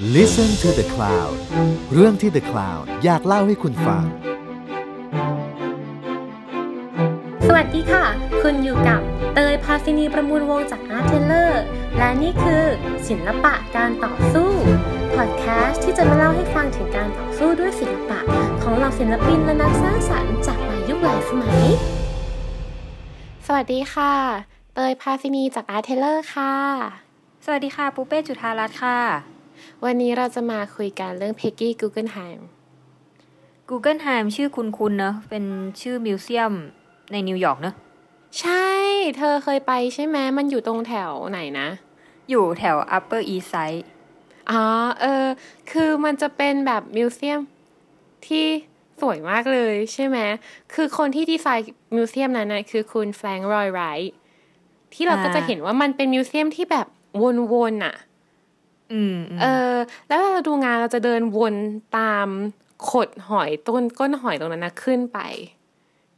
Listen to the Cloud เรื่องที่ The Cloud อยากเล่าให้คุณฟัง สวัสดีค่ะ คุณอยู่กับเตยภาสินีประมูลวงศ์จาก Arteller และนี่คือศิลปะการต่อสู้พอดแคสต์ที่จะมาเล่าให้ฟังถึงการต่อสู้ด้วยศิลปะ ของเหล่าศิลปินและนักสร้างสรรค์จากหลายยุคหลายสมัย สวัสดีค่ะ เตยภาสินีจาก Arteller ค่ะ สวัสดีค่ะปูเป้จุธารัตน์ค่ะ วันนี้เราจะมาคุยกันเรื่องเพกกี้กูเกิลไฮม์ Google Time ชื่อคุณคุณเนอะเป็นชื่อมิวเซียมในนิวยอร์กเนอะใช่ เธอเคยไปใช่ไหมมันอยู่ตรงแถวไหนนะ อยู่แถว Upper East Side อ๋อ เออ คือมันจะเป็นแบบ museum ที่สวยมากเลยใช่ไหม คือคนที่ดีไซน์ museum นั้นนะคือคุณแฟรงค์ลอยด์ไรท์ที่เราก็จะเห็นว่ามันเป็นมิวเซียมที่แบบวนๆอะอืมอืม เออ แล้วเวลาเราดูงานเราจะเดินวนตามขดหอยต้นก้นหอยตรงนั้นนะขึ้นไป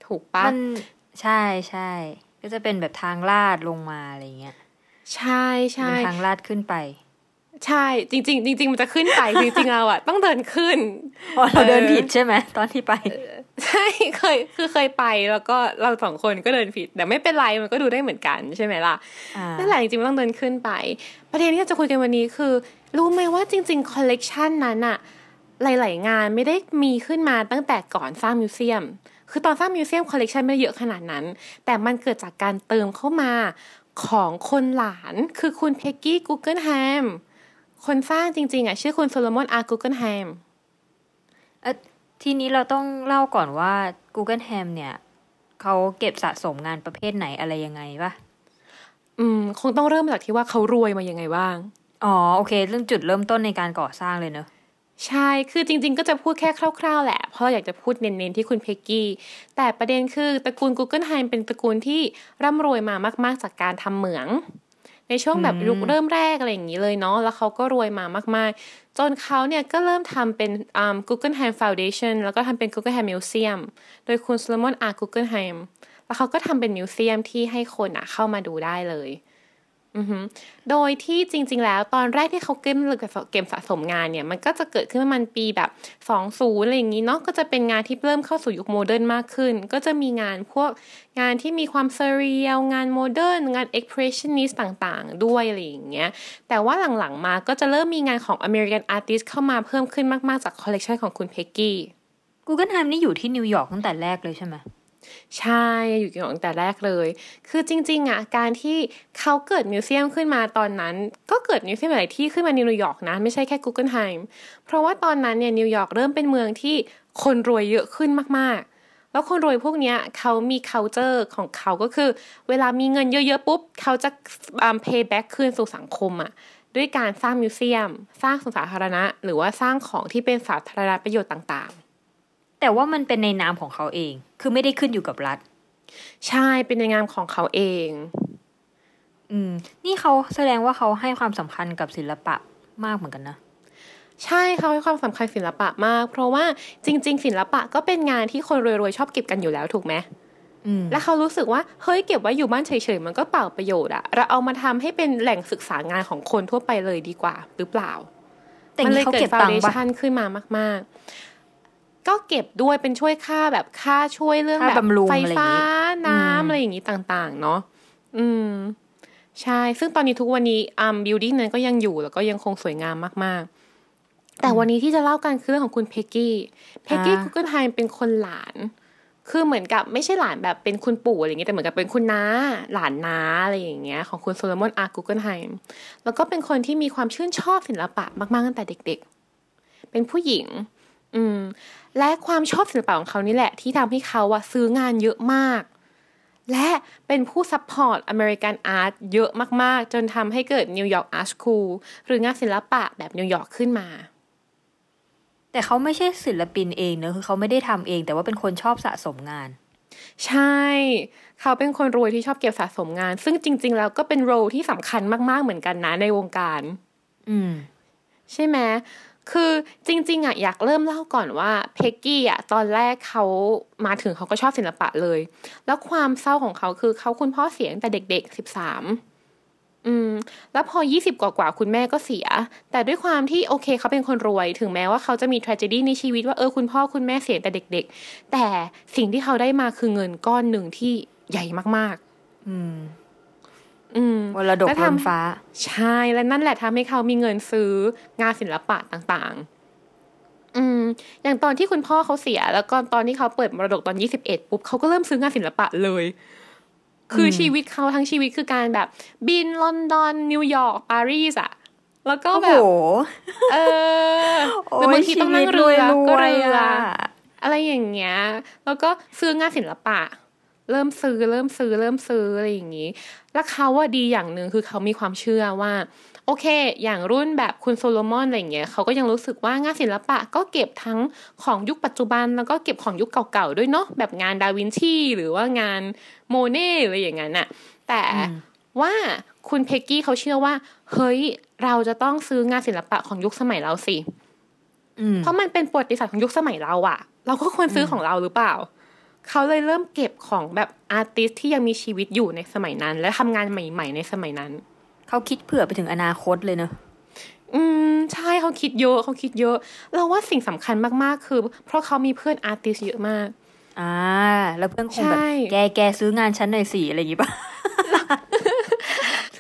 ถูกปะมันใช่ใช่ก็จะเป็นแบบทางลาดลงมาอะไรเงี้ยใช่ใช่เป็นทางลาดขึ้นไป ใช่ จริง ๆ จริง ๆ มันจะขึ้นไปจริงๆเราอะต้องเดินขึ้นเพราะเราเดินผิดใช่ไหมตอนที่ไป ใช่เคยคือเคยไปแล้วก็เราสองคนก็เดินผิด แต่ไม่เป็นไรมันก็ดูได้เหมือนกันใช่ไหมล่ะอ่านั่นแหละจริงๆมันต้องเดินขึ้นไป ประเด็นที่เราจะคุยกันวันนี้คือ รู้ไหมว่าจริงๆคอลเลกชันนั้นอะหลาย ๆ งานไม่ได้มีขึ้นมาตั้งแต่ก่อนสร้าง museum คือตอนสร้าง museum คอลเลกชันไม่ได้เยอะขนาดนั้น แต่มันเกิดจากการเติมเข้ามาของคนหลานคือคุณเพกกี้กูเกิลแฮมคนสร้างจริง ๆอะชื่อคุณโซโลมอนอาร์กูเกิลแฮมเอ่อ ทีนี้เราต้องเล่าก่อนว่า Google Ham เนี่ยเขาเก็บสะสมงานประเภทไหนอะไรยังไงปะอืม คงต้องเริ่มจากที่ว่าเขารวยมายังไงบ้าง อ๋อ โอเค เรื่องจุดเริ่มต้นในการก่อสร้างเลยเนอะใช่ คือจริง ๆ ก็จะพูดแค่คร่าว ๆ แหละ เพราะเราอยากจะพูดเน้น ๆ ที่คุณเพกกี้ แต่ประเด็นคือตระกูล Google h e i m เป็นตระกูลที่ร่ำรวยมามาก ๆ จากการทำเหมือง ในช่วงแบบยุคเริ่มแรกอะไรอย่างนี้เลยเนาะแล้วเขาก็รวยมามาก ๆ จนเขาเนี่ยก็เริ่มทำเป็นอ่า Google h e i m Foundation แล้วก็ทำเป็น Google h e i m Museum โดยคุณ Solomon R. Google h e i m แล้วเขาก็ทำเป็นมิวเซียมที่ให้คนอะเข้ามาดูได้เลยอือฮึ โดยที่จริง ๆ แล้วตอนแรกที่เขาเก็บเก็บสะสมงานเนี่ย มันก็จะเกิดขึ้นประมาณปีแบบ20อะไรอย่างนี้เนาะก็จะเป็นงานที่เริ่มเข้าสู่ยุคโมเดิร์นมากขึ้น ก็จะมีงานพวกงานที่มีความ surreal งานโมเดิร์นงาน expressionistต่างๆ ด้วยอะไรอย่างเงี้ยแต่ว่าหลังๆมาก็จะเริ่มมีงานของ American Artist เข้ามาเพิ่มขึ้นมากๆจากคอลเลกชันของคุณเพกกี้ Guggenheim นี่อยู่ที่นิวยอร์กตั้งแต่แรกเลยใช่ไหม ใช่อยู่นี่ตั้งแต่แรกเลย คือจริงๆอะการที่เขาเกิด museum ขึ้นมาตอนนั้น ก็เกิด museum หลายที่ขึ้นมาในนิวยอร์กนะ ไม่ใช่แค่กูเกิลไฮม์เพราะว่าตอนนั้นเนี่ยนิวยอร์กเริ่มเป็นเมืองที่คนรวยเยอะขึ้นมากๆ แล้วคนรวยพวกเนี้ยเขามี culture ของเขาก็คือ เวลามีเงินเยอะๆปุ๊บ เขาจะ um, pay back คืนสู่สังคมอะด้วยการสร้างมิวเซียม สร้างสวนสาธารณะ หรือว่าสร้างของที่เป็นสาธารณประโยชน์ต่างๆ แต่ว่ามันเป็นในนามของเขาเอง คือไม่ได้ขึ้นอยู่กับรัฐ ใช่เป็นในงามของเขาเอง อืม นี่เขาแสดงว่าเขาให้ความสำคัญกับศิลปะมากเหมือนกันนะใช่เขาให้ความสำคัญศิลปะมาก เพราะว่าจริง ๆ ศิลปะก็เป็นงานที่คนรวยๆชอบเก็บกันอยู่แล้วถูกไหมอืมแล้วเขารู้สึกว่าเฮ้ยเก็บไว้อยู่บ้านเฉยๆมันก็เปล่าประโยชน์อะเราเอามาทำให้เป็นแหล่งศึกษางานของคนทั่วไปเลยดีกว่า หรือเปล่า แต่มันี่เลยเขาเกิดเก็บฟาตัวงเดค์ปะชันขึ้นมามาก ๆ ก็เก็บด้วยเป็นช่วยค่าแบบค่าช่วยเรื่องค่าแบบบำรุงไฟอะไรอย่างฟ้างี้น้ำอืมอะไรอย่างนี้ต่างๆ เนาะอืม ใช่ ซึ่งตอนนี้ทุกวันนี้อ่าบิวดิ้งนั้นก็ยังอยู่แล้วก็ยังคงสวยงามมากๆ แต่วันนี้ที่จะเล่ากันคือเรื่องของคุณเพกกี้เพกกี้อ่ากุกเกนไฮม์เป็นคนหลาน คือเหมือนกับไม่ใช่หลานแบบเป็นคุณปู่อะไรอย่างเงี้ยแต่เหมือนกับเป็นคุณน้า หลานน้าอะไรอย่างเงี้ยของคุณโซโลมอนอาร์กูเกิลไฮแล้วก็เป็นคนที่มีความชื่นชอบศิลปะมากๆตั้งแต่เด็ก ๆ เป็นผู้หญิง อืม และความชอบศิลปะของเขานี่แหละ ที่ทำให้เขาอะซื้องานเยอะมาก และเป็นผู้ support American art เยอะมาก ๆ จนทำให้เกิด New York art schoolหรืองานศิลปะแบบนิวยอร์กขึ้นมา แต่เขาไม่ใช่ศิลปินเองเนอะคือเขาไม่ได้ทำเอง แต่ว่าเป็นคนชอบสะสมงาน ใช่ เขาเป็นคนรวยที่ชอบเก็บสะสมงาน ซึ่งจริง ๆ แล้วก็เป็นโรลที่สำคัญมาก ๆ เหมือนกันนะในวงการ อืม ใช่ไหม คือจริงๆอะอยากเริ่มเล่าก่อนว่าเพกกี้อะตอนแรกเขามาถึงเขาก็ชอบศิลปะเลย แล้วความเศร้าของเขาคือเขาคุณพ่อเสียงแต่เด็กๆสิบสามอืมแล้วพอยี่สิบกว่าๆคุณแม่ก็เสีย แต่ด้วยความที่โอเคเขาเป็นคนรวย ถึงแม้ว่าเขาจะมี tragedy ในชีวิตว่าเออคุณพ่อคุณแม่เสียแต่เด็ก ๆ แต่สิ่งที่เขาได้มาคือเงินก้อนหนึ่งที่ใหญ่มากๆ อืม มรดกและล้นทำฟ้า ใช่และนั่นแหละทำให้เขามีเงินซื้องานศิลปะต่างๆ อืม อย่างตอนที่คุณพ่อเขาเสีย แล้วก็ตอนที่เขาเปิดมรดกตอนยี่สิบเอ็ดปุ๊บเขาก็เริ่มซื้องานศิลปะเลย คืออืมชีวิตเขาทั้งชีวิตคือการแบบ บินลอนดอนนิวยอร์กปารีสอะแล้วก็โอ้แบโหบเออหรือบางทีต้องนั่งเรือก็เรืออะไรอย่างเงี้ย แล้วก็ซื้องานศิลปะ เริ่มซื้อเริ่มซื้อเริ่มซื้ออะไรอย่างงี้ แล้วเขาว่าดีอย่างหนึ่งคือเขามีความเชื่อว่าโอเค อย่างรุ่นแบบคุณโซโลมอนอะไรอย่างเงี้ยเขาก็ยังรู้สึกว่างานศิลปะก็เก็บทั้งของยุคปัจจุบัน แล้วก็เก็บของยุคเก่าๆด้วยเนาะแบบงานดาวินชีหรือว่างานโมเน่อะไรอย่างนั้นน่ะแต่อืมว่าคุณเพกกี้เขาเชื่อว่า เฮ้ย เราจะต้องซื้องานศิลปะของยุคสมัยเราสิอืมเพราะมันเป็นประวัติศาสตร์ของยุคสมัยเราอะเราก็ควรซื้อของเราหรือเปล่า เขาเลยเริ่มเก็บของแบบอาร์ติสที่ยังมีชีวิตอยู่ในสมัยนั้น และทำงานใหม่ ๆ ในสมัยนั้น เขาคิดเผื่อไปถึงอนาคตเลยเนอะอืมใช่เขาคิดเยอะเขาคิดเยอะ เราว่าสิ่งสำคัญมากๆคือ เพราะเขามีเพื่อน artist เยอะมาก อ่า แล้วเพื่อนคงแบบใช่แกแกซื้องานฉันหน่อยสิอะไรอย่างงี้ป่ะ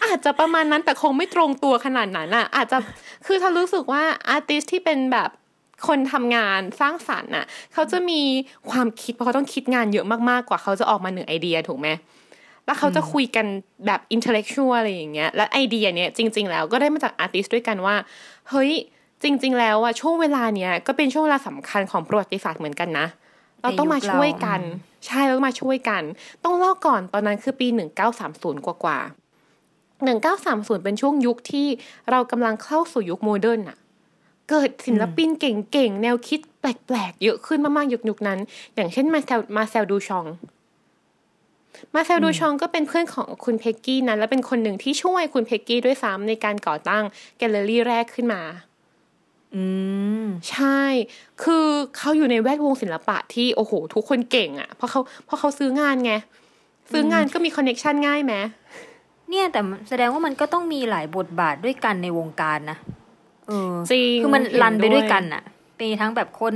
อาจจะประมาณนั้นแต่คงไม่ตรงตัวขนาดนั้นอะ อาจจะคือถ้ารู้สึกว่า artist ที่เป็นแบบ คนทำงานสร้างสรรค์น่ะเขาจะมีความคิดเพราะเขาต้องคิดงานเยอะมากๆกว่าเขาจะออกมาหนึ่งไอเดียถูกไหมแล้วเขาจะคุยกันแบบ intellectual อะไรอย่างเงี้ยและไอเดียเนี้ยจริง ๆ แล้วก็ได้มาจาก artist ด้วยกันว่าเฮ้ยจริง ๆ แล้วอะช่วงเวลาเนี้ยก็เป็นช่วงเวลาสำคัญของประวัติศาสตร์เหมือนกันนะ เราต้องมาช่วยกัน ใช่เราต้องมาช่วยกัน ต้องเล่าก่อนตอนนั้นคือปี1930กว่ากว่าๆ1930เป็นช่วงยุคที่เรากำลังเข้าสู่ยุคโมเดิร์นอะ เกิดศิลปินเก่งๆ แนวคิดแปลกๆ เยอะขึ้นมากๆ ยุคยุคนั้น อย่างเช่นมาร์เซลมาร์เซลดูชอง มาร์เซลดูชองก็เป็นเพื่อนของคุณเพกกี้นั้น และเป็นคนหนึ่งที่ช่วยคุณเพกกี้ด้วยซ้ำในการก่อตั้งแกลเลอรี่แรกขึ้นมา อืม ใช่ คือเขาอยู่ในแวดวงศิลปะที่โอ้โห ทุกคนเก่งอะ่ะ เพราะเขาเพราะเขาซื้องานไง ซื้องานก็มีคอนเน็ชันง่ายไหมเนี่ยแต่แสดงว่ามันก็ต้องมีหลายบทบาทด้วยกันในวงการนะเออ จริงคือมันเห็นรันไปด้วยด้วยกันอะมีทั้งแบบคน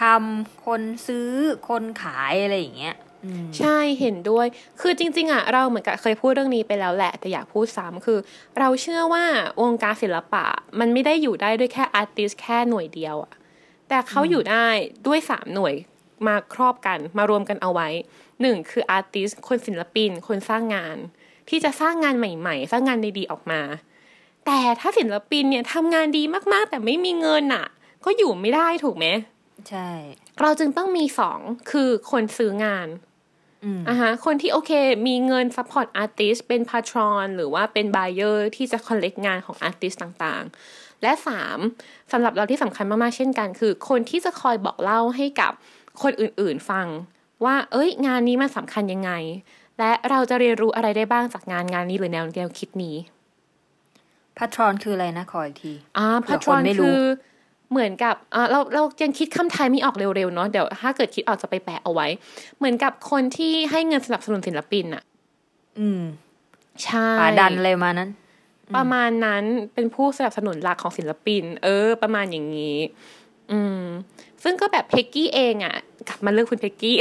ทำคนซื้อคนขายอะไรอย่างเงี้ยอืมใช่เห็นด้วย คือจริง ๆอะเราเหมือนกับเคยพูดเรื่องนี้ไปแล้วแหละ แต่อยากพูดซ้ำคือ เราเชื่อว่าวงการศิลปะ มันไม่ได้อยู่ได้ด้วยแค่ artist แค่หน่วยเดียวอะแต่เขาอยู่ได้ด้วยสามหน่วยมาครบกันมารวมกันเอาไว้หนึ่งคือ artist คนศิลปิน คนสร้างงาน ที่จะสร้างงานใหม่ ๆ สร้างงานดีๆออกมา แต่ถ้าศิลปินเนี่ยทำงานดีมากๆ แต่ไม่มีเงินอะก็อยู่ไม่ได้ถูกไหมใช่ เราจึงต้องมีสองคือคนซื้องานอืมอะฮะคนที่โอเค มีเงิน support artist เป็น patron หรือว่าเป็น buyer ที่จะ collect งานของ artist ต่างๆ และสามสำหรับเราที่สำคัญมากๆ เช่นกัน คือคนที่จะคอยบอกเล่าให้กับคนอื่นๆฟัง ว่าเอ้ย งานนี้มันสำคัญยังไง และเราจะเรียนรู้อะไรได้บ้างจากงานงานนี้หรือแนวแนวคิดนี้ พัทรอนคืออะไรนะขออีกทีอ่าเผื่อ patron คนไม่รู้คือเหมือนกับอ่าเราเรายังคิดคำไทยไม่ออกเร็วๆเนาะเดี๋ยวถ้าเกิดคิดออกจะไปแปะเอาไว้ เหมือนกับคนที่ให้เงินสนับสนุนศิลปินอะอืมใช่ patron อะไรประมาณนั้น ประมาณนั้นเป็นผู้สนับสนุนหลักของศิลปิน เออ ประมาณอย่างนี้ อืม ซึ่งก็แบบเพกกี้เองอะ่ะ กลับมาเรื่องคุณเพกกี้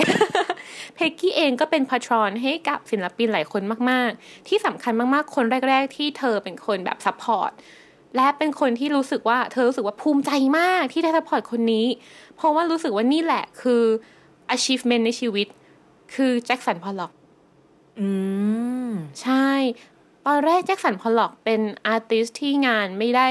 เพกกี้เองก็เป็น patron ให้กับศิลปินหลายคนมาก ๆ ที่สำคัญมากๆ คนแรก ๆ ที่เธอเป็นคนแบบ support และเป็นคนที่รู้สึกว่าเธอรู้สึกว่าภูมิใจมากที่ได้ support คนนี้ เพราะว่ารู้สึกว่านี่แหละคือ achievement ในชีวิต คือแจ็คสันพอลล็อกอืม ใช่ ตอนแรกแจ็คสันพอลล็อกเป็น artist ที่งานไม่ได้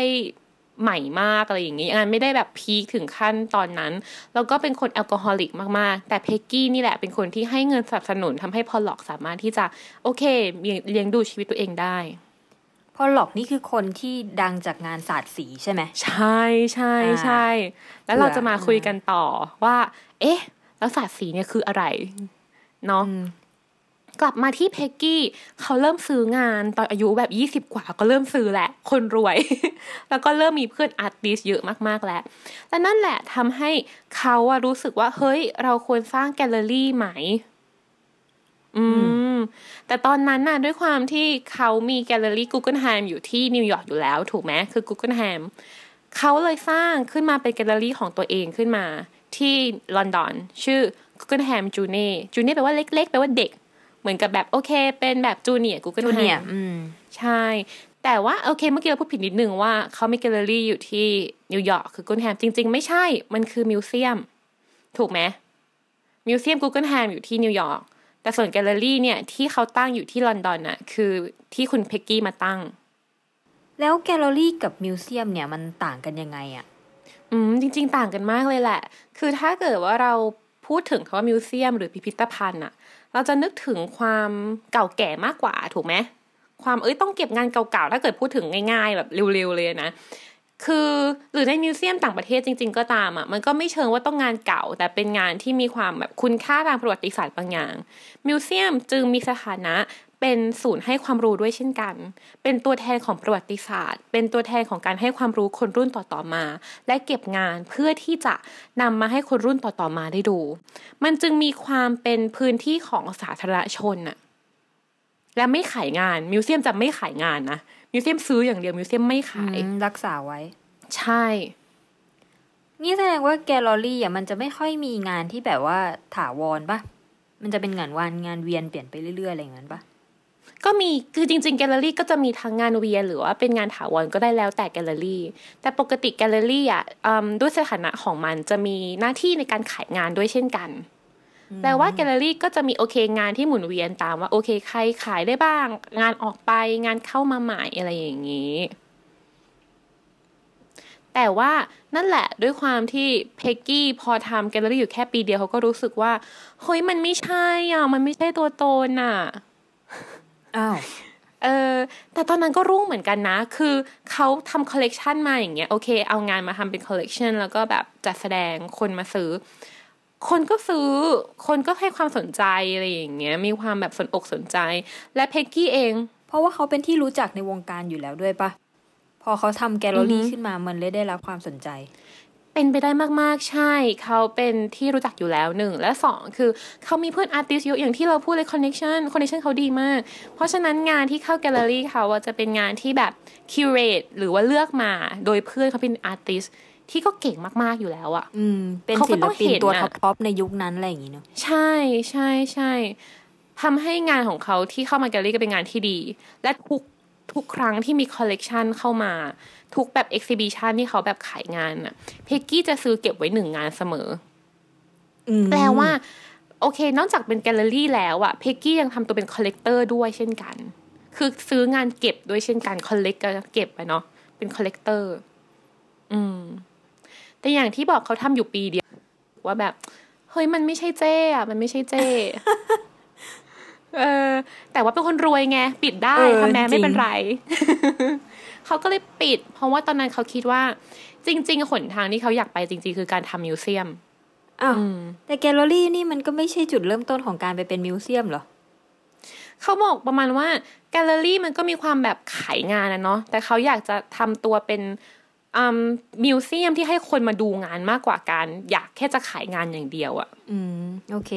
ใหม่มากอะไรอย่างนี้งานไม่ได้แบบ peak ถึงขั้นตอนนั้น แล้วก็เป็นคน alcoholic มากๆ แต่เพกกี้นี่แหละเป็นคนที่ให้เงินสนับสนุนทำให้พอลล็อกสามารถที่จะโอเคเลี้ยงเลี้ยงดูชีวิตตัวเองได้พอหลอกนี่คือคนที่ดังจากงานศาสตร์สีใช่ไหมใช่ใช่ใช่แล้วเราจะมาคุยกันต่อว่า เอ๊ะ แล้วศาสตร์สีเนี่ยคืออะไรเนาะอืม กลับมาที่เพกกี้เขาเริ่มซื้องานตอนอายุแบบยี่สิบกว่าก็เริ่มซื้อแหละ คนรวย แล้วก็เริ่มมีเพื่อนอาร์ติสเยอะมากๆแล้วและนั่นแหละทำให้เขาอะรู้สึกว่า เฮ้ย เราควรสร้างแกลเลอรี่ไหม อืม แต่ตอนนั้นน่ะด้วยความที่เขามีแกลเลอรี่กูเกิลแฮมอยู่ที่นิวยอร์กอยู่แล้ว ถูกไหมคือกูเกิลแฮมเขาเลยสร้างขึ้นมาเป็นแกลเลอรี่ของตัวเองขึ้นมาที่ลอนดอน ชื่อกูเกิลแฮมจูเน่จูเน่แปลว่าเล็กๆแปลว่าเด็ก เหมือนกับแบบโอเค เป็นแบบจูเนียร์กูเกิลจูแฮเนียมอืมใช่ แต่ว่าโอเคเมื่อกี้เราพูดผิดนิดนึงว่าเขามีแกลเลอรี่อยู่ที่นิวยอร์กคือกูเกิลแฮมจริง ๆ ไม่ใช่ มันคือ museum ถูกไหม museum Guggenheim อยู่ที่นิวยอร์กแต่ส่วนแกลเลอรี่เนี่ยที่เขาตั้งอยู่ที่ลอนดอนน่ะคือที่คุณเพกกี้มาตั้ง แล้วแกลเลอรี่กับ museum เนี่ยมันต่างกันยังไงอะอืมจริง ๆ ต่างกันมากเลยแหละ คือถ้าเกิดว่าเราพูดถึงคำว่า museum หรือพิพิธภัณฑ์อะ เราจะนึกถึงความเก่าแก่มากกว่าถูกไหมความเอ้ยต้องเก็บงานเก่าๆถ้าเกิดพูดถึงง่าย ๆ แบบเร็วๆเลยนะคือหรือในมิวเซียมต่างประเทศจริง ๆ ก็ตามอะมันก็ไม่เชิงว่าต้องงานเก่า แต่เป็นงานที่มีความแบบคุณค่าทางประวัติศาสตร์บางอย่างมิวเซียมจึงมีสถานะ เป็นศูนย์ให้ความรู้ด้วยเช่นกัน เป็นตัวแทนของประวัติศาสตร์ เป็นตัวแทนของการให้ความรู้คนรุ่นต่อๆมา และเก็บงานเพื่อที่จะนำมาให้คนรุ่นต่อๆมาได้ดู มันจึงมีความเป็นพื้นที่ของสาธารณชนน่ะและไม่ขายงานมิวเซียมจะไม่ขายงานนะmuseum ซื้ออย่างเดียว museum ไม่ขายอืมรักษาไว้ ใช่ นี่แสดงว่าแกลเลอรี่อะมันจะไม่ค่อยมีงานที่แบบว่าถาวรปะมันจะเป็นงานวันงานเวียนเปลี่ยนไปเรื่อยๆอะไรอย่างนั้นปะ ก็มีคือจริงๆแกลเลอรี่ก็จะมีทั้งงานเวียนหรือว่าเป็นงานถาวรก็ได้แล้วแต่แกลเลอรี่ แต่ปกติแกลเลอรี่อะอืมด้วยสถานะของมันจะมีหน้าที่ในการขายงานด้วยเช่นกันแปลว่าแกลเลอรี่ก็จะมีโอเคงานที่หมุนเวียนตามว่าโอเคใครขายได้บ้าง งานออกไปงานเข้ามาใหม่อะไรอย่างนี้ แต่ว่านั่นแหละด้วยความที่เพกกี้พอทำแกลเลอรี่อยู่แค่ปีเดียวเขาก็รู้สึกว่าเฮ้ยมันไม่ใช่อะมันไม่ใช่ตัวตนอะ อ้าวเออแต่ตอนนั้นก็รุ่งเหมือนกันนะ คือเขาทำคอลเลกชันมาอย่างเงี้ย โอเค เอางานมาทำเป็นคอลเลกชันแล้วก็แบบจัดแสดงคนมาซื้อ คนก็ซื้อ คนก็ให้ความสนใจอะไรอย่างเงี้ย มีความแบบสนอกสนใจ และเพกกี้เอง เพราะว่าเขาเป็นที่รู้จักในวงการอยู่แล้วด้วยปะ พอเขาทำแกลเลอรี่อือฮึขึ้นมา มันเลยได้รับความสนใจ เป็นไปได้มากๆใช่ เขาเป็นที่รู้จักอยู่แล้วหนึ่งและสองคือเขามีเพื่อน artist เยอะอย่างที่เราพูดเลยคอนเน c ชันคอนเน c ชันเขาดีมาก เพราะฉะนั้นงานที่เข้าแกลเลอรี่เขาอะจะเป็นงานที่แบบ curate หรือว่าเลือกมาโดยเพื่อนเขาเป็น artistที่ก็เก่งมากๆอยู่แล้วอะอืม เป็นเขาก็ศิลต้องปินเห็นตัวน่ะท็อปท็อปในยุคนั้นอะไรอย่างงี้เนอะใช่ใช่ใช่ทำให้งานของเขาที่เข้ามาแกลเลอรี่ก็เป็นงานที่ดี และทุก ทุกครั้งที่มีคอลเลกชันเข้ามา ทุกแบบ exhibition ที่เขาแบบขายงานอะเพกกี้จะซื้อเก็บไว้หนึ่งงานเสมออืมแปลว่า โอเค นอกจากเป็นแกลเลอรี่แล้วอะเพกกี้ยังทำตัวเป็น collector ด้วยเช่นกัน คือซื้องานเก็บด้วยเช่นกัน collect ก็เก็บไปเนาะเป็น collector อืม แต่อย่างที่บอกเขาทำอยู่ปีเดียว ว่าแบบ เฮ้ยมันไม่ใช่เจ้อะมันไม่ใช่เจ้ เออ แต่ว่าเป็นคนรวยไง ปิดได้เออทำแม้ไม่จริงเป็นไร เขาก็เลยปิด เพราะว่าตอนนั้นเขาคิดว่า จริง ๆ หนทางที่เขาอยากไปจริง ๆ คือการทำ museum อ้าวอืมแต่แกลเลอรี่นี่มันก็ไม่ใช่จุดเริ่มต้นของการไปเป็น museum เหรอเขาบอกประมาณว่าแกลเลอรี่มันก็มีความแบบขายงานนะเนาะแต่เขาอยากจะทำตัวเป็นอืมมิวเซียมที่ให้คนมาดูงานมากกว่าการอยากแค่จะขายงานอย่างเดียวอะอืม โอเค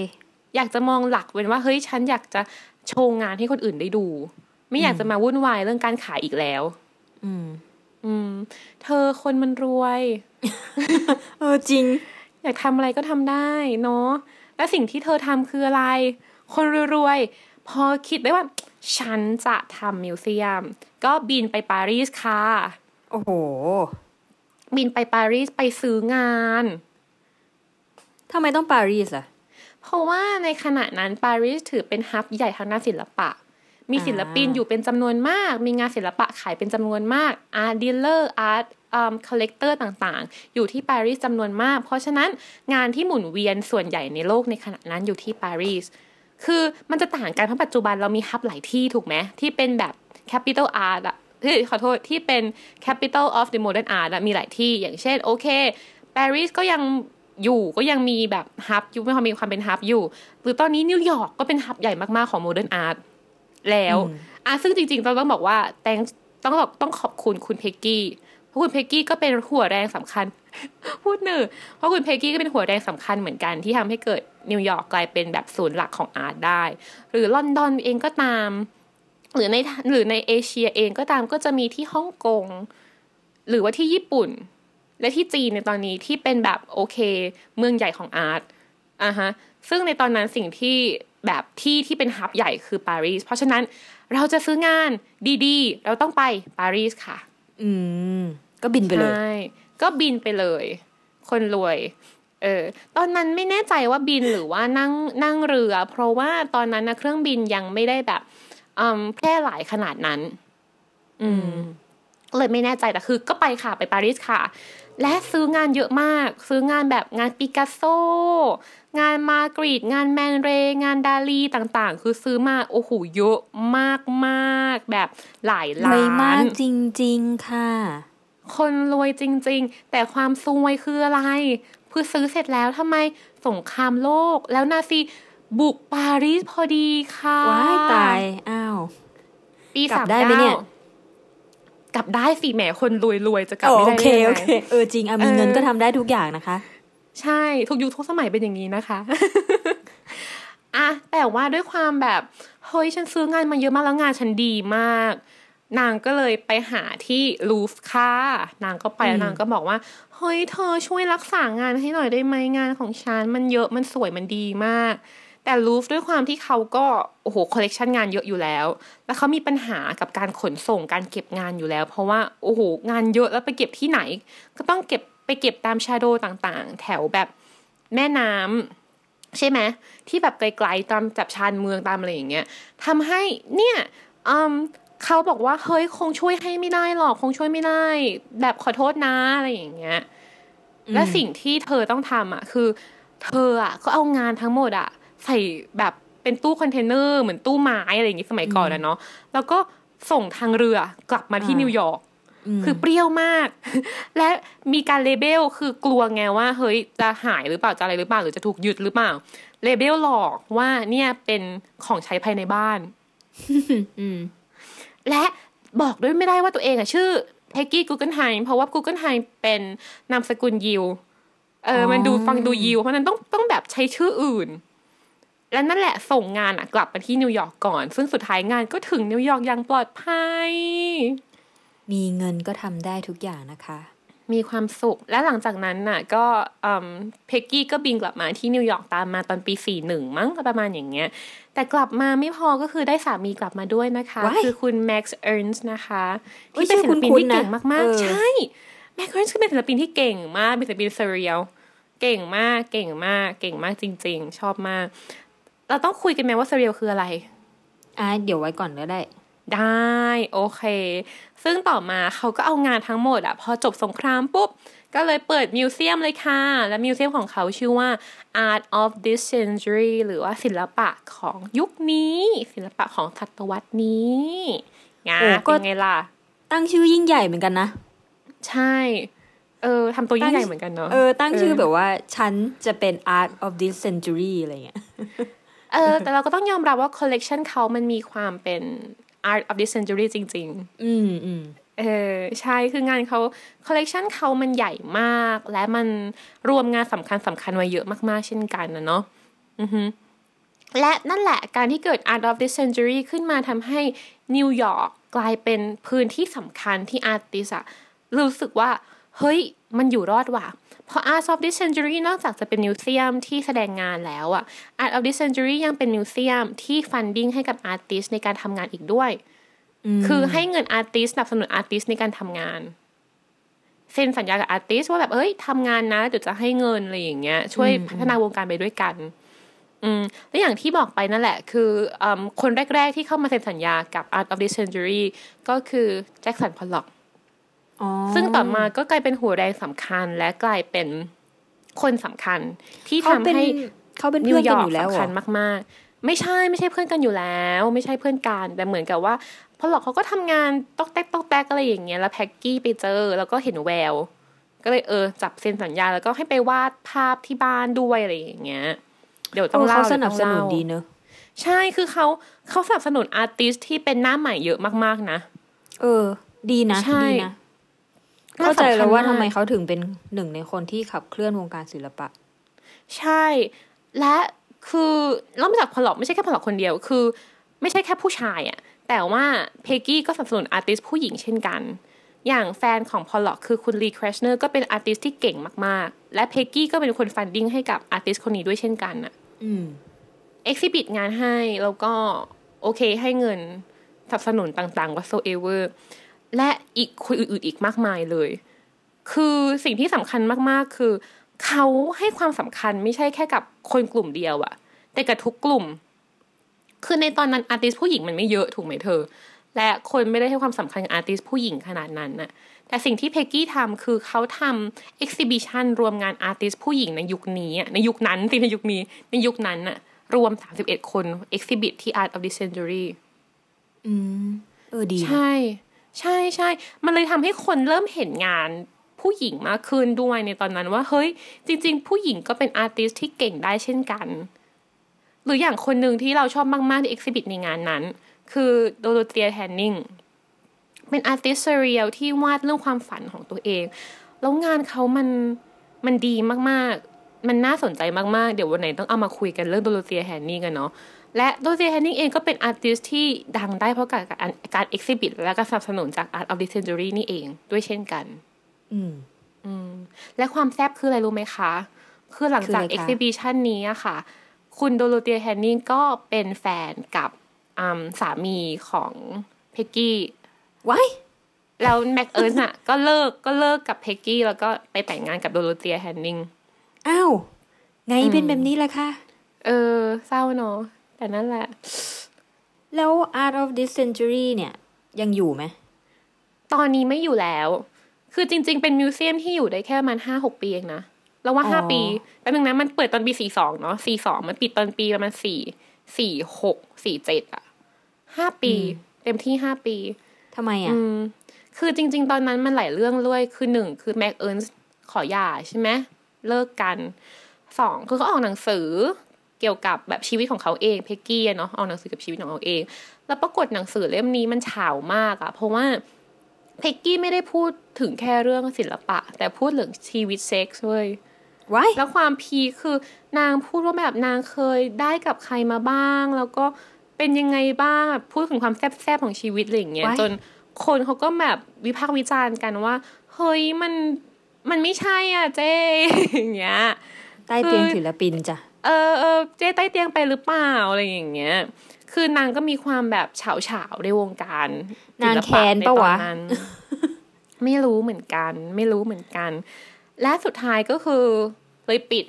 อยากจะมองหลักเป็นว่าเฮ้ยฉันอยากจะโชว์งานให้คนอื่นได้ดู ไม่อยากจะมาวุ่นวายเรื่องการขายอีกแล้ว อืม อืม เธอคนมันรวย เออจริง อยากทำอะไรก็ทำได้เนาะและสิ่งที่เธอทำคืออะไร คนรวยๆพอคิดได้ว่า ฉันจะทำ museum ก็บินไปปารีสค่ะ โอ้โห บินไปปารีสไปซื้องานทำไมต้องปารีสอะ เพราะว่าในขณะนั้นปารีสถือเป็นฮับใหญ่ทางด้านศิลปะ มีศิลปินอ่าอยู่เป็นจำนวนมาก มีงานศิลปะขายเป็นจำนวนมาก art dealer art collector ต่างๆ อยู่ที่ปารีสจำนวนมาก เพราะฉะนั้นงานที่หมุนเวียนส่วนใหญ่ในโลกในขณะนั้นอยู่ที่ปารีส คือมันจะต่างกันเพราะปัจจุบันเรามีฮับหลายที่ถูกไหมที่เป็นแบบ capital art อะเฮ้ยขอโทษที่เป็น capital of the modern art อะมีหลายที่อย่างเช่นโอเคปารีสก็ยัง อยู่ก็ยังมีแบบฮับอยู่ไม่ความมีความเป็นฮับอยู่ หรือตอนนี้นิวยอร์กก็เป็นฮับใหญ่มากๆของ modern art แล้วอืมอะซึ่งจริงๆต้องต้องบอกว่าแตงต้องบอกต้องขอบคุณคุณเพกกี้เพราะคุณเพกกี้ก็เป็นหัวแรงสำคัญ พูดหนึ่งเพราะคุณเพกกี้ก็เป็นหัวแรงสำคัญเหมือนกันที่ทำให้เกิดนิวยอร์กกลายเป็นแบบศูนย์หลักของ art ได้ หรือลอนดอนเองก็ตาม หรือในหรือในเอเชียเองก็ตามก็จะมีที่ฮ่องกงหรือว่าที่ญี่ปุ่น และที่จีนในตอนนี้ที่เป็นแบบโอเค เมืองใหญ่ของ art อะฮะซึ่งในตอนนั้นสิ่งที่แบบที่ที่เป็นฮับใหญ่คือปารีสเพราะฉะนั้นเราจะซื้องานดีๆ เราต้องไปปารีสค่ะ อืม ก็บินไปเลยใช่ก็บินไปเลย คนรวย เออ ตอนนั้นไม่แน่ใจว่าบินหรือว่านั่งนั่งเรือ เพราะว่าตอนนั้นนะเครื่องบินยังไม่ได้แบบอืมแพร่หลายขนาดนั้น อืมเลยไม่แน่ใจแต่คือ ก็ไปค่ะไปปารีสค่ะ และซื้องานเยอะมาก ซื้องานแบบงานปิกัสโซ งานมาร์กรีตงานแมนเร งานดาลีต่างๆ คือซื้อมาโอ้โหเยอะมากมากๆแบบหลายรล้าวยมากนจริง ๆ ค่ะ คนรวยจริง ๆ แต่ความซวยคืออะไร คือซื้อเสร็จแล้วทำไมสงครามโลก แล้วนาซีบุกปารีสพอดีค่ะ ว้ายตาย อ้าวปีกลัสาบมได้ไหมเนี่ย กลับได้สิแหมคนรวยๆจะกลับโอไม่ได้เคได้ยังโอไงเคเออจริงอะมีเออเงินก็ทำได้ทุกอย่างนะคะ ใช่ทุกยุคทุกสมัยเป็นอย่างนี้นะคะอะแต่ว่าด้วยความแบบเฮ้ยฉันซื้องานมาเยอะมากแล้วงานฉันดีมาก นางก็เลยไปหาที่ลูฟค่ะนางก็ไปแล้วอืมนางก็บอกว่าเฮ้ยเธอช่วยรักษางานให้หน่อยได้ไหมงานของฉันมันเยอะมันสวยมันดีมาก แต่ลูฟด้วยความที่เขาก็โอ้โหคอลเลกชันงานเยอะอยู่แล้ว แล้วเขามีปัญหากับการขนส่งการเก็บงานอยู่แล้ว เพราะว่าโอ้โหงานเยอะแล้วไปเก็บที่ไหน ก็ต้องเก็บไปเก็บตามชาโดต่างๆ แถวแบบแม่น้ำใช่ไหมที่แบบไกลๆตามจับชานเมืองตามอะไรอย่างเงี้ยทำให้เนี่ยอืมเขาบอกว่าเฮ้ยคงช่วยให้ไม่ได้หรอกคงช่วยไม่ได้ แบบขอโทษนะอะไรอย่างเงี้ยและสิ่งที่เธอต้องทำอะ คือ เธออะก็เอางานทั้งหมดอะ ใส่แบบเป็นตู้คอนเทนเนอร์เหมือนตู้ไม้อะไรอย่างงี้สมัยก่อนอะเนาะแล้วก็ส่งทางเรือกลับมาที่อ่านินิวยอร์กมคือเปรี้ยวมาก และมีการ label คือกลัวไงว่า เฮ้ยจะหายหรือเปล่าจะอะไรหรือเปล่าหรือจะถูกยึดหรือเปล่า label หลอกว่าเนี่ยเป็นของใช้ภายในบ้านอืมและบอกด้วยไม่ได้ว่าตัวเองอะชื่อเพกกี้กูเกิลไฮเพราะว่ากูเกิลไฮเป็นนามสกุลยิวเออมันดูฟังดูยิวเพราะฉะนั้นต้องต้องแบบใช้ชื่ออื่น และนั่นแหละส่งงานอะกลับมาที่นิวยอร์กก่อน ซึ่งสุดท้ายงานก็ถึงนิวยอร์กอย่างปลอดภัย มีเงินก็ทำได้ทุกอย่างนะคะ มีความสุขและหลังจากนั้นน่ะ ก็เพกกี้ก็บินกลับมาที่นิวยอร์กตามมาตอนปีสี่หนึ่งมั้งประมาณอย่างเงี้ย แต่กลับมาไม่พอก็คือได้สามีกลับมาด้วยนะคะว้ายคือคุณแม็กซ์เอิร์นส์นะคะเอ้ยที่เป็นศิลปินชื่อคุ้นๆที่เก่งนะมากเออๆใช่แม็กซ์เอิร์นส์คือเป็นศิลปินที่เก่งมากเป็นศิลปิน surreal เก่งมาก เก่งมาก เก่งมากจริง ๆ ชอบมาก เราต้องคุยกันไหมว่า surreal คืออะไรอะเดี๋ยวไว้ก่อนก็ได้ ได้โอเค ซึ่งต่อมาเขาก็เอางานทั้งหมดอะพอจบสงครามปุ๊บ ก็เลยเปิด museum เลยค่ะ และ museum ของเขาชื่อว่า Art of this century หรือว่าศิลปะของยุคนี้ ศิลปะของศตวรรษนี้งาโอ้ก็เป็นไงล่ะ ตั้งชื่อยิ่งใหญ่เหมือนกันนะ ใช่เออทำตัวยิ่งใหญ่เหมือนกันเนาะเออตั้งชื่อแบบว่า ฉันจะเป็น art of this century อะไรเงี้ย เออแต่เราก็ต้องยอมรับว่าคอลเลกชันเขามันมีความเป็น Art of this century จริง ๆ อืมอืมเออใช่คืองานเขาคอลเลกชันเขามันใหญ่มาก และมันรวมงานสำคัญสำคัญไว้เยอะมาก ๆ เช่นกันนะเนาะอือฮึและนั่นแหละการที่เกิด Art of this century ขึ้นมาทำให้นิวยอร์กกลายเป็นพื้นที่สำคัญที่ artist อะรู้สึกว่า เฮ้ย มันอยู่รอดว่ะ เพราะ Art of this century นอกจากจะเป็น museum ที่แสดงงานแล้วอะ Art of this century ยังเป็น museum ที่ funding ให้กับ artist ในการทำงานอีกด้วย คือให้เงิน artist สนับสนุน artist ในการทำงานเซ็นสัญญากับ artist ว่าแบบเอ้ยทำงานนะเดี๋ยวจะให้เงินอะไรอย่างเงี้ย ช่วยพัฒนาวงการไปด้วยกัน อืมและอย่างที่บอกไปนั่นแหละ คืออมคนแรก ๆ ที่เข้ามาเซ็นสัญญากับ Art of this Century ก็คือแจ็คสันพอลล็อกอ๋อ ซึ่งต่อมาก็กลายเป็นหัวแรงสำคัญและกลายเป็นคนสำคัญ ที่เขาทำเป็นให้เขาเป็นนิเพื่วอนยกัอนร์อกยู่แล้วเหรสำคัอญมาก ๆ ไม่ใช่ไม่ใช่เพื่อนกันอยู่แล้ว ไม่ใช่เพื่อนกันแต่เหมือนกับว่าพอหลอกเขาก็ทำงานตอกแตกตอกแตกอะไรอย่างเงี้ยแล้วแพ็กกี้ไปเจอแล้วก็เห็นแวว ก็เลยเออจับเซ็นสัญญาแล้วก็ให้ไปวาดภาพที่บ้านด้วยอะไรอย่างเงี้ย เดี๋ยวต้องเออเล่าเขาสนับสนุนเยวต้องดีเล่าเนอะใช่คือเขาเขาสนับสนุน artist ที่เป็นหน้าใหม่เยอะมากๆนะ เออ ดีนะใช่ดีนะ เข้าใจแล้วว่าน่สำคัญกทำไมเขาถึงเป็นหนึ่งในคนที่ขับเคลื่อนวงการศิลปะ ใช่และคือนอกจากพอลล็อกไม่ใช่แค่พอลล็อกคนเดียว คือ ไม่ใช่แค่ผู้ชายอะแต่ว่าเพกกี้ก็สนับสนุน artist ผู้หญิงเช่นกัน อย่างแฟนของพอลล็อกคือคุณลีคราสเนอร์ก็เป็น artist ที่เก่งมากๆ และเพกกี้ก็เป็นคน funding ให้กับ artist คนนี้ด้วยเช่นกันอะอืม exhibit งานให้แล้วก็โอเคให้เงินสนับสนุนต่างๆ whatsoever และอีกคนอื่นๆอีกมากมายเลย คือสิ่งที่สำคัญมากๆ คือ เขาให้ความสำคัญไม่ใช่แค่กับคนกลุ่มเดียวอะแต่กับทุกกลุ่ม คือในตอนนั้น artist ผู้หญิงมันไม่เยอะถูกไหมเธอ และคนไม่ได้ให้ความสำคัญกับ artist ผู้หญิงขนาดนั้นน่ะแต่สิ่งที่เพกกี้ทำคือเขาทำเอ็กซิบิชันรวมงานอาร์ติสผู้หญิงในยุคนี้อะในยุคนั้นสิในยุคนี้ในยุคนั้นน่ะรวม 31 คนเอ็กซิบิทที่ Art of the Century อืม เออดีนะใช่ ใช่ใช่มันเลยทำให้คนเริ่มเห็นงานผู้หญิงมากขึ้นด้วยในตอนนั้นว่าเฮ้ย จริง ๆ ผู้หญิงก็เป็นอาร์ติสที่เก่งได้เช่นกัน หรืออย่างคนหนึ่งที่เราชอบมาก ๆ ในเอ็กซิบิทในงานนั้น คือโดโรเธียแทนนิงเป็น artist surreal ที่วาดเรื่องความฝันของตัวเอง แล้วงานเขามันมันดีมาก ๆ มันน่าสนใจมากๆ เดี๋ยววันไหนต้องเอามาคุยกันเรื่องโดโรเธียแทนนิงกันเนาะและโดโรเธียแทนนิงเองก็เป็น artist ที่ดังได้เพราะการการการ exhibit และการสนับสนุนจาก Art of the Century นี่เองด้วยเช่นกัน อืมอืมและความแซ่บคืออะไรรู้ไหมคะ คือหลังจากคืออะไรคะ exhibition นี้อะค่ะ คุณโดโรเธียแฮนนิงก็เป็นแฟนกับอืมสามีของเพกกี้ไว้แล้วแม็กเอิร์นอะก็เลิกก็เลิกกับเพกกี้แล้วก็ไปแต่งงานกับโดโรเธียแฮนนิง อ้าวไงเป็นแบบนี้ล่ะคะเออ เศร้าเนาะแต่นั่นแหละ แล้ว Art of this Century เนี่ย ยังอยู่ไหม ตอนนี้ไม่อยู่แล้ว คือจริง ๆ เป็นมิวเซียมที่อยู่ได้แค่ประมันห้าหกปีเองนะเราว่าอ๋อห้าปีแป๊บนึงนะมันเปิดตอนปีสี่สองเนาะสี่สองมันปิดตอนปีประมาณสี่สี่หกสี่เจ็ดอะห้าปี เต็มที่ห้าปีทำไมอะอืมคือจริง ๆ ตอนนั้นมันหลายเรื่องด้วยคือหนึ่งคือแม็กเอิร์นขอหย่าใช่ไหม เลิกกันสองคือเขาออกหนังสือเกี่ยวกับแบบชีวิตของเขาเองเพกกี้อะเนาะออกหนังสือกับชีวิตของเขาเอง แล้วปรากฏหนังสือเล่มนี้มันเฉามากอะเพราะว่าเพกกี้ไม่ได้พูดถึงแค่เรื่องศิลปะ แต่พูดถึงชีวิตเซ็กซ์เว้ยไว้แล้วความพีคคือนางพูดว่าแบบนางเคยได้กับใครมาบ้าง แล้วก็เป็นยังไงบ้างแบบพูดถึงความแซ่บๆของชีวิตอะไรอย่างเงี้ยไว้จนคนเขาก็แบบวิพากษ์วิจารณ์กันว่า เฮ้ยมัน มันไม่ใช่อะเจ๊อย่างเงี้ยใต้เตียงคือศิลปินจ้ะเออเออเจ๊ใต้เตียงไปหรือเปล่าอะไรอย่างเงี้ย คือนางก็มีความแบบเฉาเฉาๆในวงการนางศิลแค้นในปะตอวะนั้นไม่รู้เหมือนกัน ไม่รู้เหมือนกัน และสุดท้ายก็คือเลยปิด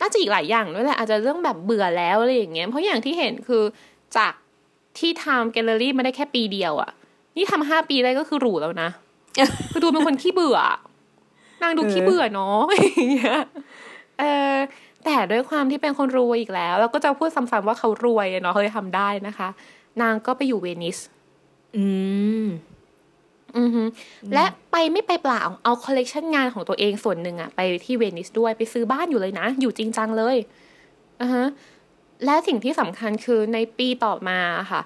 น่าจะอีกหลายอย่างด้วยแหละอาจจะเรื่องแบบเบื่อแล้วอะไรอย่างเงี้ยเพราะอย่างที่เห็นคือจากที่ทำแกลเลอรี่มาได้แค่ปีเดียวอะนี่ทำห้าปีได้ก็คือหรูแล้วนะคือดูเป็นคนขี้เบื่อ นางดูขี้เบื่อเนาะอย่างเงี้ยเออแต่ด้วยความที่เป็นคนรวยอีกแล้ว แล้วก็จะพูดซ้ำๆว่าเขารวยเนาะเขาเลยทำได้นะคะ นางก็ไปอยู่เวนิส อืมอือฮึและไปไม่ไปเปล่าเอาคอลเลกชันงานของตัวเองส่วนหนึ่งอะไปที่เวนิสด้วยไปซื้อบ้านอยู่เลยนะ อยู่จริงจังเลยอะฮะและสิ่งที่สำคัญคือในปีต่อมาค่ะ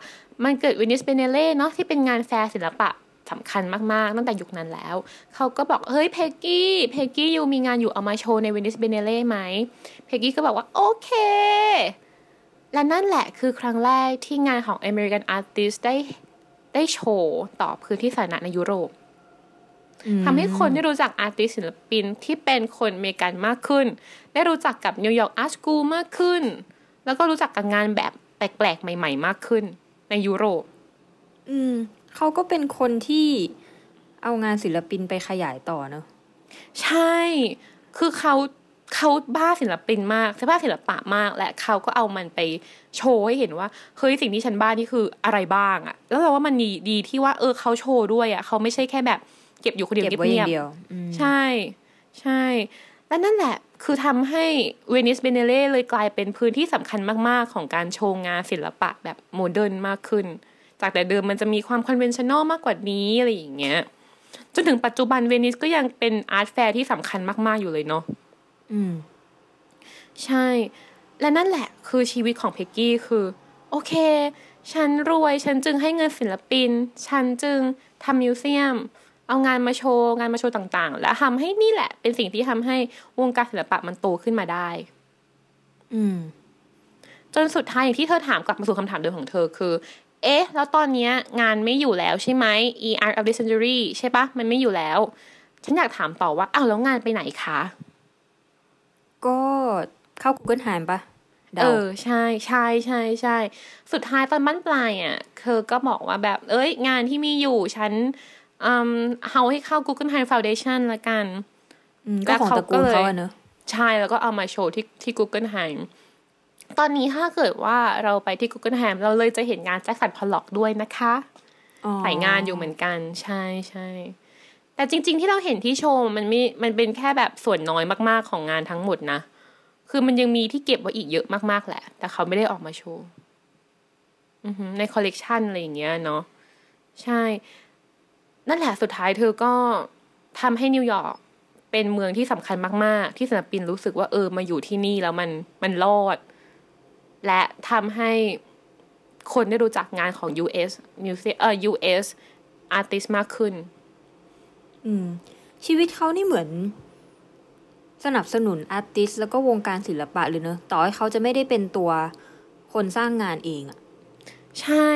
มันเกิดเวนิสเบียนนาเล่เนาะที่เป็นงานแฟร์ศิลปะ สำคัญมาก ๆ ตั้งแต่ยุคนั้นแล้ว เขาก็บอก เฮ้ยเพกกี้ เพกกี้ you มีงานอยู่เอามาโชว์ในเวนิสเบียนนาเล่ไหม เพกกี้ก็บอกว่า โอเค และนั่นแหละคือครั้งแรกที่งานของ American Artist ได้ได้โชว์ต่อพื้นที่สาธารณะในยุโรปทำให้คนได้รู้จัก artist ศิลปินที่เป็นคนอเมริกันมากขึ้น ได้รู้จักกับนิวยอร์ก art school มากขึ้น แล้วก็รู้จักกับงานแบบแปลกๆ ใหม่ ๆ มากขึ้น ในยุโรป อืม เขาก็เป็นคนที่เอางานศิลปินไปขยายต่อเนอะใช่ คือเขาเขาบ้าศิลปินมากใช่บ้าศิลปะมาก และเขาก็เอามันไปโชว์ให้เห็นว่าเฮ้ยสิ่งที่ฉันบ้านี่คืออะไรบ้างอะแล้วเราว่ามันดีดีที่ว่า เออเขาโชว์ด้วยอะเขาไม่ใช่แค่แบบ เก็บอยู่คนเดียวเก็บไว้อเงีย่ายบงๆเดียวอืมใช่ ใช่และนั่นแหละคือทำให้เวนิสเบเนเล่เลยกลายเป็นพื้นที่สำคัญมาก ๆ ของการโชว์งานศิลปะแบบโมเดิร์นมากขึ้น จากแต่เดิมมันจะมีความ conventional มากกว่านี้อะไรอย่างเงี้ยจนถึงปัจจุบันเวนิสก็ยังเป็น art fair ที่สำคัญมาก ๆ อยู่เลยเนาะอืม ใช่ และนั่นแหละคือชีวิตของเพกกี้คือ โอเค ฉันรวย ฉันจึงให้เงินศิลปิน ฉันจึงทำ museum เอางานมาโชว์ งานมาโชว์ต่าง ๆ แล้วทำให้นี่แหละ เป็นสิ่งที่ทำให้วงการศิลปะมันโตขึ้นมาได้ อืม จนสุดท้ายอย่างที่เธอถามกลับมาสู่คำถามเดิมของเธอคือ เอ๊ะ แล้วตอนเนี้ยงานไม่อยู่แล้วใช่ไหม e art of the century ใช่ปะมันไม่อยู่แล้ว ฉันอยากถามต่อว่าอ้าวแล้วงานไปไหนคะ ก็เข้า Google Time ปะเดาเออ ใช่ใช่ใช่ใช่สุดท้ายตอนบ้านปลายอะเธอก็บอกว่าแบบ เอ้ย งานที่มีอยู่ฉันอืมเอาให้เข้า Google Time Foundation ละกันอืมก็ของตระกูลเขาอะเนอะใช่แล้วก็เอามาโชว์ที่ที่ Google Time ตอนนี้ถ้าเกิดว่าเราไปที่ Google Time เราเลยจะเห็นงานแจ็คสันพอลล็อกด้วยนะคะอ๋อหลายงานอยู่เหมือนกันใช่ใช่แต่จริง ๆ ที่เราเห็นที่โชว์มันไม่มันเป็นแค่แบบส่วนน้อยมากๆของงานทั้งหมดนะ คือมันยังมีที่เก็บไว้อีกเยอะมากๆแหละ แต่เขาไม่ได้ออกมาโชว์อือหือในคอลเลกชันอะไรอย่างเงี้ยเนาะใช่ นั่นแหละสุดท้ายเธอก็ทำให้นิวยอร์กเป็นเมืองที่สำคัญมาก ๆ ที่ศิลปินรู้สึกว่าเออมาอยู่ที่นี่แล้วมันมันรอด และทำให้คนได้รู้จักงานของ US music เอ่อ US artist มากขึ้น อืม ชีวิตเขานี่เหมือน สนับสนุน artist แล้วก็วงการศิลปะเลยเนอะต่อให้เขาจะไม่ได้เป็นตัวคนสร้างงานเองอะใช่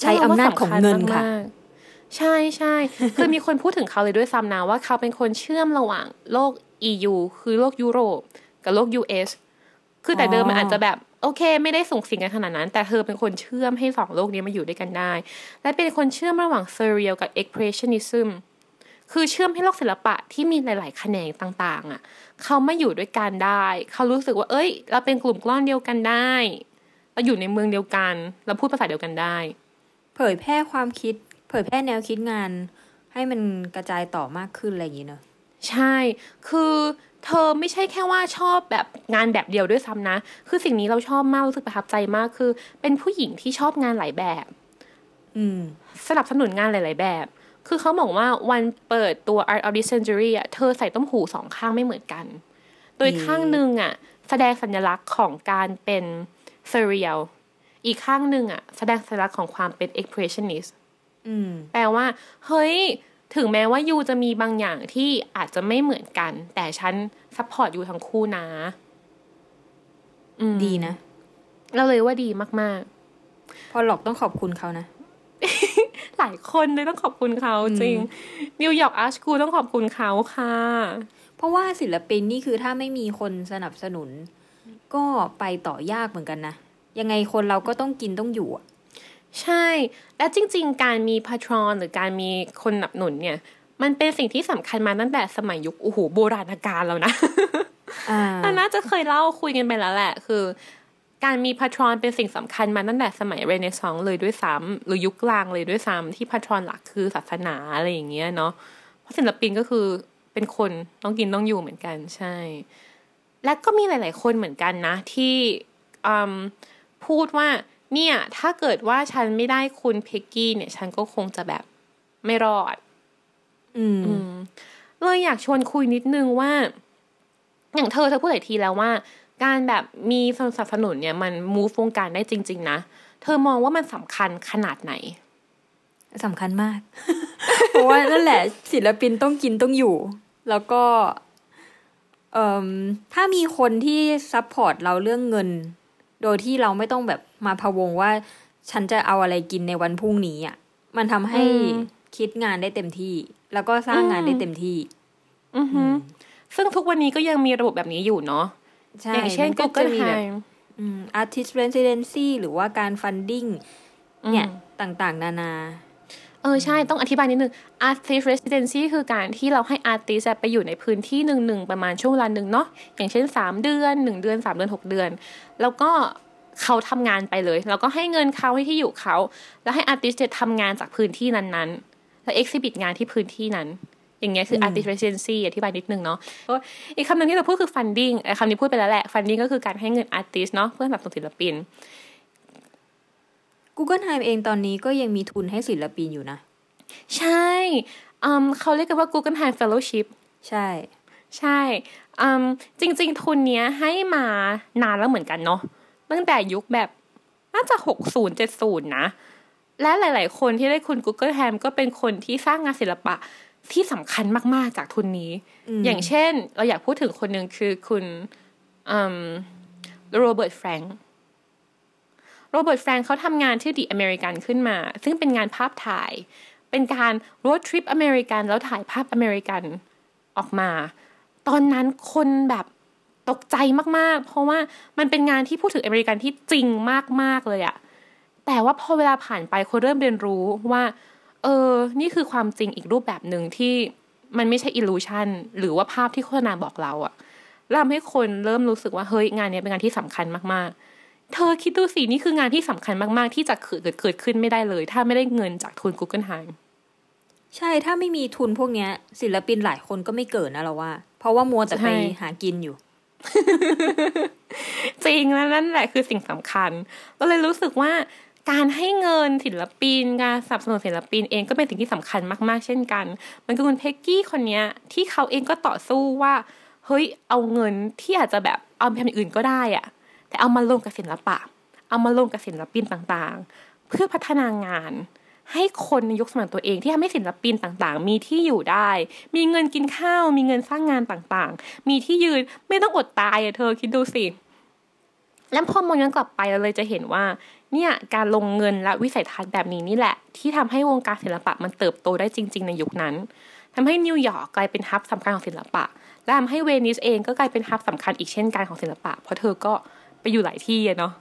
ใช้อำนาจของเงินค่ะมากๆใช่ใช่คือมีคนพูดถึงเขาเลยด้วยซ้ำนะว่าเขาเป็นคนเชื่อมระหว่างโลก EU คือโลกยุโรป กับโลก US คือแต่เดิมมันอาจจะแบบ โอเค ไม่ได้ส่งสิ่งกันขนาดนั้น แต่เธอเป็นคนเชื่อมให้สองโลกนี้มาอยู่ด้วยกันได้ และเป็นคนเชื่อมระหว่าง surreal กับ expressionism คือเชื่อมให้โลกศิลปะที่มีหลายๆ แขนงต่างๆอะ เขามาอยู่ด้วยกันได้ เขารู้สึกว่า เอ้ย เราเป็นกลุ่มก้อนเดียวกันได้ เราอยู่ในเมืองเดียวกัน เราพูดภาษาเดียวกันได้ เผยแพร่ความคิด เผยแพร่แนวคิดงาน ให้มันกระจายต่อมากขึ้นอะไรอย่างนี้เนอะใช่ คือ เธอไม่ใช่แค่ว่าชอบแบบงานแบบเดียวด้วยซ้ำนะ คือสิ่งนี้เราชอบมากรู้สึกประทับใจมากคือ เป็นผู้หญิงที่ชอบงานหลายแบบ อืม สนับสนุนงานหลาย ๆ แบบ คือเขาบอกว่าวันเปิดตัว Art of the Century อะเธอใส่ตุ้มหูสองข้างไม่เหมือนกัน โดยอืมข้างหนึ่งอะ แสดงสัญลักษณ์ของการเป็น surreal อีกข้างหนึ่งอะ แสดงสัญลักษณ์ของความเป็น expressionist อืมแปลว่า เฮ้ย ถึงแม้ว่า you จะมีบางอย่างที่อาจจะไม่เหมือนกัน แต่ฉัน support you ทั้งคู่นะอืมดีนะ เราเลยว่าดีมากพอหลอกต้องขอบคุณเขานะๆหลายคนเลยต้องขอบคุณเขาจริง นิวยอร์กอาร์ชคูต้องขอบคุณเขาค่ะ เพราะว่าศิลปินนี่คือถ้าไม่มีคนสนับสนุน ก็ไปต่อยากเหมือนกันนะ ยังไงคนเราก็ต้องกินต้องอยู่อะ ใช่ และจริง ๆ การมีพาทรอนหรือการมีคนสนับสนุนเนี่ย มันเป็นสิ่งที่สำคัญมาตั้งแต่สมัยยุคโอ้โหโบราณกาลแล้วนะอ่าเราน่าจะเคยเล่าคุยกันไปแล้วแหละ คือ การมีพาทรอนเป็นสิ่งสำคัญมาตั้งแต่สมัยเรเนซองส์เลยด้วยซ้ำหรือยุคกลางเลยด้วยซ้ำที่พาทรอนหลักคือศาสนาอะไรอย่างเงี้ยเนาะเพราะศิลปินก็คือเป็นคนต้องกินต้องอยู่เหมือนกันใช่ และก็มีหลาย ๆ คนเหมือนกันนะ ที่อืมพูดว่า เนี่ยถ้าเกิดว่าฉันไม่ได้คุณเพกกี้เนี่ย ฉันก็คงจะแบบไม่รอดอืมอืมเลยอยากชวนคุยนิดนึงว่า อย่างเธอเธอพูดหลายทีแล้วว่า การแบบมีสนับสนุนเนี่ย มัน move วงการได้จริง ๆ นะ เธอมองว่ามันสำคัญขนาดไหนสำคัญมาก เพราะว่านั่นแหละ ศิลปินต้องกินต้องอยู่ แล้วก็เอ่มถ้ามีคนที่ support เราเรื่องเงิน โดยที่เราไม่ต้องแบบมาพะวงว่า ฉันจะเอาอะไรกินในวันพรุ่งนี้อะ มันทำให้อืมคิดงานได้เต็มที่ แล้วก็สร้างงานได้เต็มที่ อือฮึซึ่งทุกวันนี้ก็ยังมีระบบแบบนี้อยู่เนาะใช่อย่างเช่นมันก็จะ Google มีแบบ Time อืม artist residency หรือว่าการ funding เนี่ยต่างๆ นานา เออใช่ต้องอธิบายนิดนึง artist residency คือการที่เราให้ artist อะไปอยู่ในพื้นที่หนึ่งหนึ่งประมาณช่วงเวลาหนึ่งเนาะอย่างเช่น 3 เดือน 1 เดือน 3 เดือน 6 เดือน แล้วก็เขาทำงานไปเลย แล้วก็ให้เงินเขาให้ที่อยู่เขา แล้วให้ artist เนี่ยทำงานจากพื้นที่นั้นๆ แล้ว exhibit งานที่พื้นที่นั้น อย่างเงี้ยคือม artist residency อธิบายนิดนึงเนาะก็อีกคำหนึ่งที่เราพูดคือ funding ไอ้คำนี้พูดไปแล้วแหละ funding ก็คือการให้เงิน artist เนาะเพื่อสนับสนุนศิลปิน Google Time เองตอนนี้ก็ยังมีทุนให้ศิลปินอยู่นะ ใช่อืมเขาเรียกกันว่า Google Time Fellowship ใช่ ใช่อืมจริง ๆ ทุนเนี้ยให้มานานแล้วเหมือนกันเนาะตั้งแต่ยุคแบบน่าจะหกศูนย์เจ็ดศูนย์นะ และหลาย ๆ คนที่ได้ทุน Guggenheim ก็เป็นคนที่สร้างงานศิลปะที่สำคัญมาก ๆ จากทุนนี้ อย่างเช่น เราอยากพูดถึงคนหนึ่งคือคุณ Robert Frank Robert Frank เขาทำงานที่ The Americans ขึ้นมา ซึ่งเป็นงานภาพถ่าย เป็นการ road trip อเมริกันแล้วถ่ายภาพอเมริกันออกมา ตอนนั้นคนแบบตกใจมากๆ เพราะว่ามันเป็นงานที่พูดถึงอเมริกันที่จริงมากๆเลยอะแต่ว่าพอเวลาผ่านไปคนเริ่มเรียนรู้ว่า เออ นี่คือความจริงอีกรูปแบบหนึ่งที่มันไม่ใช่อิลูชันหรือว่าภาพที่โฆษณาบอกเราอะทำให้คนเริ่มรู้สึกว่าเฮ้ยงานนี้เป็นงานที่สำคัญมากๆ เธอคิดดูสินี่คืองานที่สำคัญมาก ๆ ที่จะเกิดเกิดขึ้นไม่ได้เลย ถ้าไม่ได้เงินจากทุน Google h i ใช่ถ้าไม่มีทุนพวกเนี้ย ศิลปินหลายคนก็ไม่เกิดนะเราว่า เพราะว่ามัวแต่ไปใช่หากินอยู่ จริงแล้วนั่นแหละคือสิ่งสำคัญก็เลยรู้สึกว่าการให้เงินศิลปินการสนับสนุนศิลปินเองก็เป็นสิ่งที่สำคัญมาก ๆ เช่นกัน มันก็คุณเพกกี้คนเนี้ย ที่เขาเองก็ต่อสู้ว่า เฮ้ยเอาเงินที่อาจจะแบบเอาไปทำอย่างอื่นก็ได้อะ แต่เอามาลงกับศิลปะ เอามาลงกับศิลปินต่างๆ เพื่อพัฒนางาน ให้คนในยุคสมัยตัวเองที่ทำให้ศิลปินต่างๆ มีที่อยู่ได้ มีเงินกินข้าว มีเงินสร้างงานต่างๆ มีที่ยืนไม่ต้องอดตายอะเธอคิดดูสิแล้วพอมองย้อนกลับไปเราเลยจะเห็นว่าเนี่ยการลงเงินและวิสัยทัศน์แบบนี้นี่แหละ ที่ทำให้วงการศิลปะมันเติบโตได้จริง ๆ ในยุคนั้นทำให้นิวยอร์กกลายเป็นฮับสำคัญของศิลปะ และทำให้เวนิสเองก็กลายเป็นฮับสำคัญอีกเช่นกันของศิลปะ เพราะเธอก็ ไปอยู่หลายที่อะเนาะ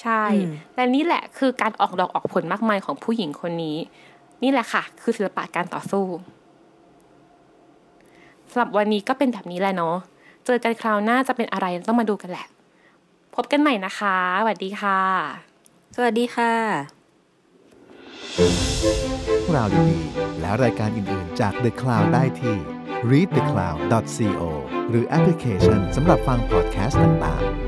ใช่อืมและนี่แหละคือการออกดอกออกผลมากมายของผู้หญิงคนนี้ นี่แหละค่ะ คือศิลปะการต่อสู้สำหรับวันนี้ก็เป็นแบบนี้แหละเนาะเจอกันคราวหน้าจะเป็นอะไรต้องมาดูกันแหละ พบกันใหม่นะคะสวัสดีค่ะ สวัสดีค่ะเรื่องราวดีๆและรายการอื่น ๆ จาก The Cloud ได้ที่ readthecloud.co หรือแอปพลิเคชันสำหรับฟังพอดแคสต์ต่าง ๆ